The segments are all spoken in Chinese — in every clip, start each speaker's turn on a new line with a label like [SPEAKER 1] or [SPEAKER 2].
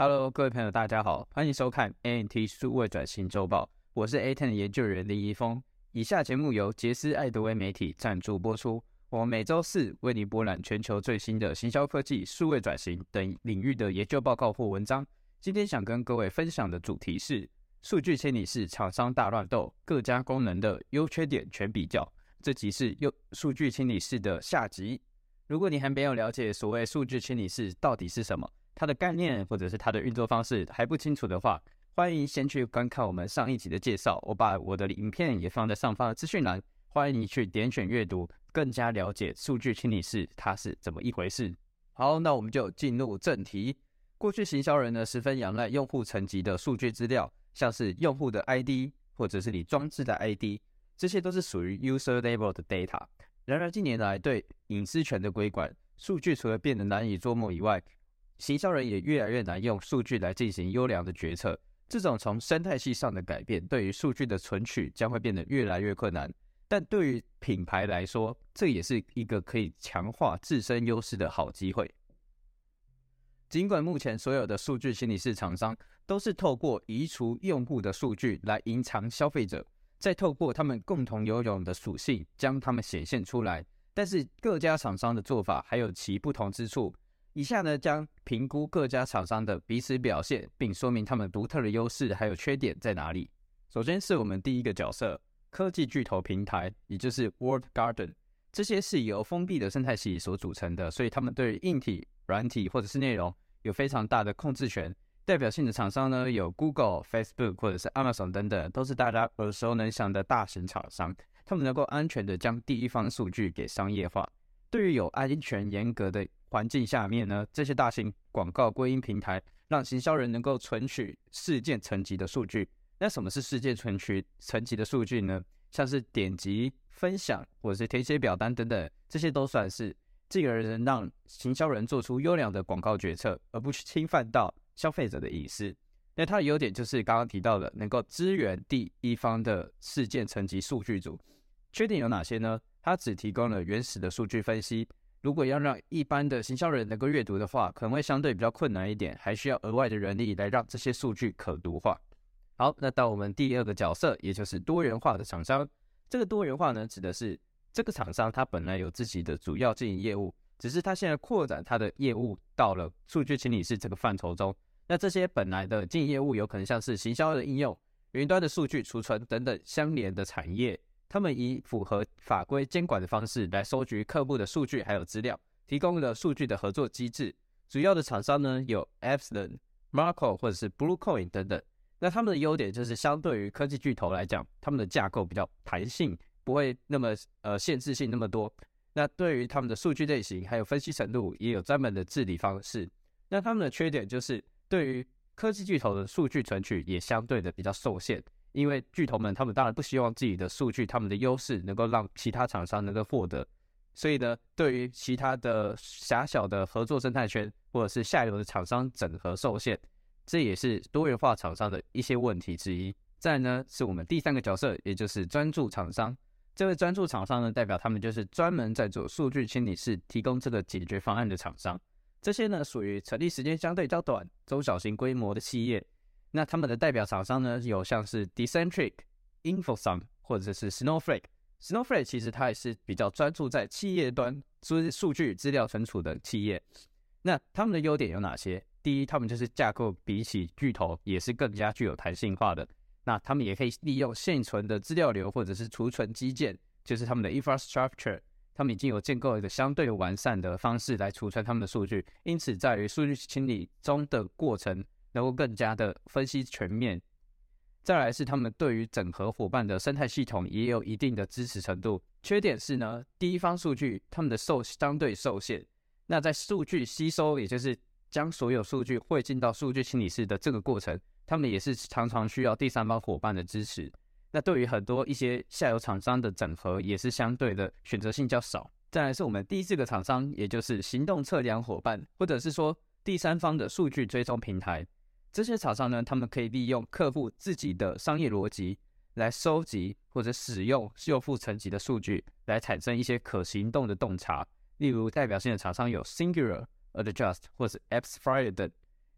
[SPEAKER 1] Hello，各位朋友，大家好，欢迎收看 A N T 数位转型周报，我是 A10 的研究员林怡峰。以下节目由杰斯艾德威媒体赞助播出。我们每周四为你播览全球最新的行销科技、数位转型等领域的研究报告或文章。今天想跟各位分享的主题是数据清理室厂商大乱斗，各家功能的优缺点全比较。这集是优数据清理式的下集。如果你还没有了解所谓数据清理式到底是什么，它的概念或者是它的运作方式还不清楚的话，欢迎先去观看我们上一集的介绍。我把我的影片也放在上方的资讯栏，欢迎你去点选阅读，更加了解数据清理室它是怎么一回事。好，那我们就进入正题。过去行销人呢，十分仰赖用户层级的数据资料，像是用户的 ID 或者是你装置的 ID，这些都是属于 user level 的 data。然而近年来对隐私权的规管，数据除了变得难以捉摸以外，行销人也越来越难用数据来进行优良的决策。这种从生态系上的改变，对于数据的存取将会变得越来越困难。但对于品牌来说，这也是一个可以强化自身优势的好机会。尽管目前所有的数据清理室厂商都是透过移除用户的数据来隐藏消费者，再透过他们共同拥有的属性将他们显现出来，但是各家厂商的做法还有其不同之处。以下呢，将评估各家厂商的彼此表现，并说明他们独特的优势还有缺点在哪里。首先是我们第一个角色，科技巨头平台，也就是 Walled Garden。这些是由封闭的生态系所组成的，所以他们对于硬体、软体或者是内容有非常大的控制权。代表性的厂商呢，有 Google、Facebook 或者是 Amazon 等等，都是大家耳熟能详的大型厂商。他们能够安全的将第一方数据给商业化。对于有安全严格的环境下面呢，这些大型广告归因平台让行销人能够存取事件层级的数据。那什么是事件存取层级的数据呢？像是点击、分享或者是填写表单等等，这些都算是进而能让行销人做出优良的广告决策，而不去侵犯到消费者的隐私。那它的优点就是刚刚提到的，能够支援第一方的事件层级数据组。缺点有哪些呢？它只提供了原始的数据分析。如果要让一般的行销人能够阅读的话，可能会相对比较困难一点，还需要额外的人力来让这些数据可读化。好，那到我们第二个角色，也就是多元化的厂商。这个多元化呢，指的是这个厂商它本来有自己的主要经营业务，只是它现在扩展它的业务到了数据清理是这个范畴中。那这些本来的经营业务有可能像是行销的应用、云端的数据储存等等相连的产业。他们以符合法规监管的方式来收集客户的数据还有资料，提供了数据的合作机制。主要的厂商呢有 Epsilon、Marco 或者是 Bluecoin 等等。那他们的优点就是相对于科技巨头来讲，他们的架构比较弹性，不会那么呃限制性那么多。那对于他们的数据类型还有分析程度，也有专门的治理方式。那他们的缺点就是对于科技巨头的数据存取也相对的比较受限。因为巨头们，他们当然不希望自己的数据、他们的优势能够让其他厂商能够获得，所以呢，对于其他的狭小的合作生态圈或者是下游的厂商整合受限，这也是多元化厂商的一些问题之一。再呢，是我们第三个角色，也就是专注厂商。这位专注厂商呢，代表他们就是专门在做数据清理式提供这个解决方案的厂商。这些呢，属于成立时间相对较短、中小型规模的企业。那他们的代表厂商呢，有像是 Decentric、InfoSum 或者是 Snowflake。Snowflake 其实它也是比较专注在企业端数数据资料存储的企业。那他们的优点有哪些？第一，他们就是架构比起巨头也是更加具有弹性化的。那他们也可以利用现存的资料流或者是储存基建，就是他们的 infrastructure，他们已经有建构一个相对完善的方式来储存他们的数据。因此，在于数据清理中的过程。能够更加的分析全面，再来是他们对于整合伙伴的生态系统也有一定的支持程度。缺点是呢，第一方数据他们的受相对受限。那在数据吸收，也就是将所有数据汇进到数据清理室的这个过程，他们也是常常需要第三方伙伴的支持。那对于很多一些下游厂商的整合，也是相对的选择性较少。再来是我们第四个厂商，也就是行动测量伙伴，或者是说第三方的数据追踪平台。这些厂商呢，他们可以利用客户自己的商业逻辑来收集或者使用用户层级的数据，来产生一些可行动的洞察。例如，代表性的厂商有 Singular、Adjust 或者 AppsFlyer 等。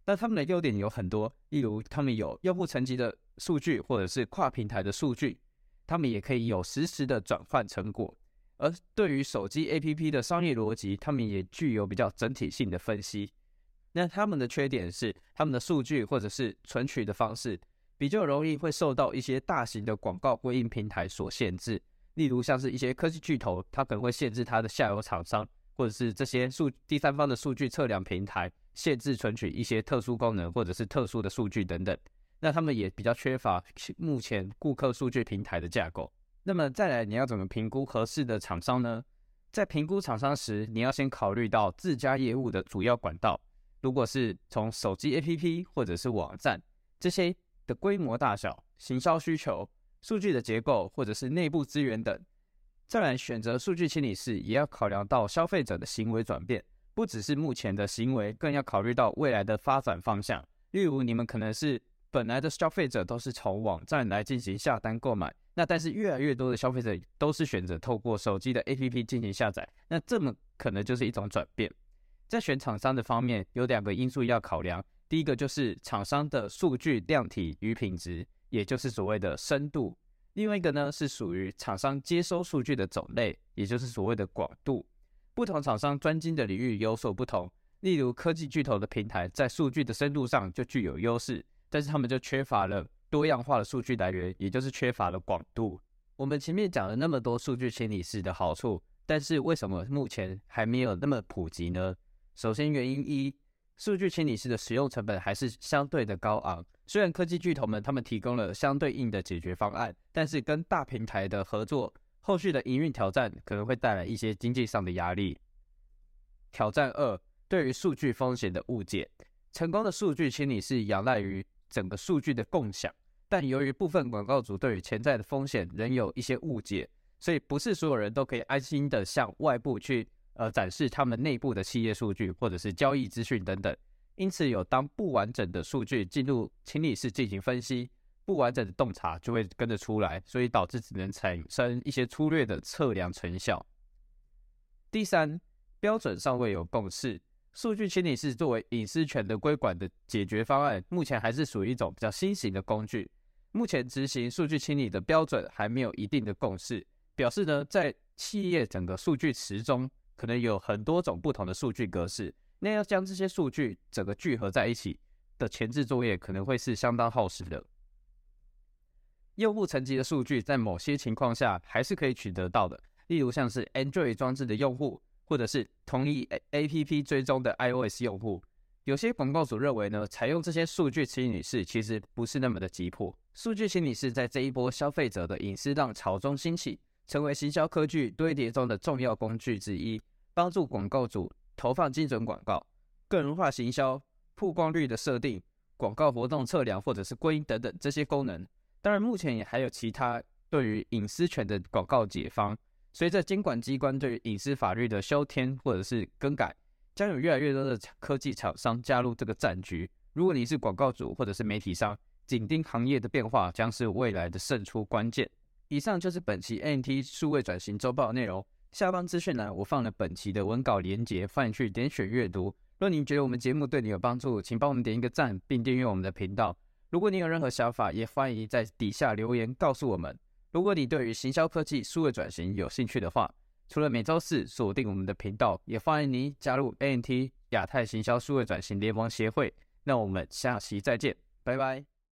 [SPEAKER 1] 那他们的优点有很多，例如他们有用户层级的数据，或者是跨平台的数据，他们也可以有实时的转换成果。而对于手机 APP 的商业逻辑，他们也具有比较整体性的分析。那他们的缺点是，他们的数据或者是存取的方式，比较容易会受到一些大型的广告归应平台所限制。例如像是一些科技巨头，它可能会限制它的下游厂商，或者是这些数第三方的数据测量平台，限制存取一些特殊功能或者是特殊的数据等等。那他们也比较缺乏目前顾客数据平台的架构。那么再来，你要怎么评估合适的厂商呢？在评估厂商时，你要先考虑到自家业务的主要管道。如果是从手机 APP 或者是网站这些的规模大小、行销需求、数据的结构或者是内部资源等，再来选择数据清理师，也要考量到消费者的行为转变，不只是目前的行为，更要考虑到未来的发展方向。例如，你们可能是本来的消费者都是从网站来进行下单购买，那但是越来越多的消费者都是选择透过手机的 APP 进行下载，那这么可能就是一种转变。在选厂商的方面，有两个因素要考量。第一个就是厂商的数据量体与品质，也就是所谓的深度；另外一个呢是属于厂商接收数据的种类，也就是所谓的广度。不同厂商专精的领域有所不同。例如科技巨头的平台在数据的深度上就具有优势，但是他们就缺乏了多样化的数据来源，也就是缺乏了广度。我们前面讲了那么多数据清理师的好处，但是为什么目前还没有那么普及呢？首先，原因一，数据清理师的使用成本还是相对的高昂。虽然科技巨头们他们提供了相对应的解决方案，但是跟大平台的合作，后续的营运挑战可能会带来一些经济上的压力。挑战二，对于数据风险的误解。成功的数据清理是仰赖于整个数据的共享，但由于部分广告主对于潜在的风险仍有一些误解，所以不是所有人都可以安心的向外部去。呃，展示他们内部的企业数据或者是交易资讯等等，因此有当不完整的数据进入清理室进行分析，不完整的洞察就会跟着出来，所以导致只能产生一些粗略的测量成效。第三，标准尚未有共识，数据清理室作为隐私权的规管的解决方案，目前还是属于一种比较新型的工具，目前执行数据清理的标准还没有一定的共识，表示呢，在企业整个数据池中。可能有很多种不同的数据格式，那要将这些数据整个聚合在一起的前置作业可能会是相当耗时的。用户层级的数据在某些情况下还是可以取得到的，例如像是 Android 装置的用户，或者是同一 APP 追踪的 iOS 用户。有些广告主认为呢，采用这些数据清理师其实不是那么的急迫。数据清理师在这一波消费者的隐私浪潮中兴起，成为行销科技堆叠中的重要工具之一。帮助广告主投放精准广告、个人化行销、曝光率的设定、广告活动测量或者是归因等等这些功能。当然，目前也还有其他对于隐私权的广告解方。随着监管机关对于隐私法律的修订或者是更改，将有越来越多的科技厂商加入这个战局。如果你是广告主或者是媒体商，紧盯行业的变化将是未来的胜出关键。以上就是本期 NT 数位转型周报的内容。下方资讯栏我放了本期的文稿连结，欢迎去点选阅读。若您觉得我们节目对你有帮助，请帮我们点一个赞，并订阅我们的频道。如果你有任何想法，也欢迎在底下留言告诉我们。如果你对于行销科技数位转型有兴趣的话，除了每周四锁定我们的频道，也欢迎您加入 AMT 亚太行销数位转型联盟协会。那我们下期再见，拜拜。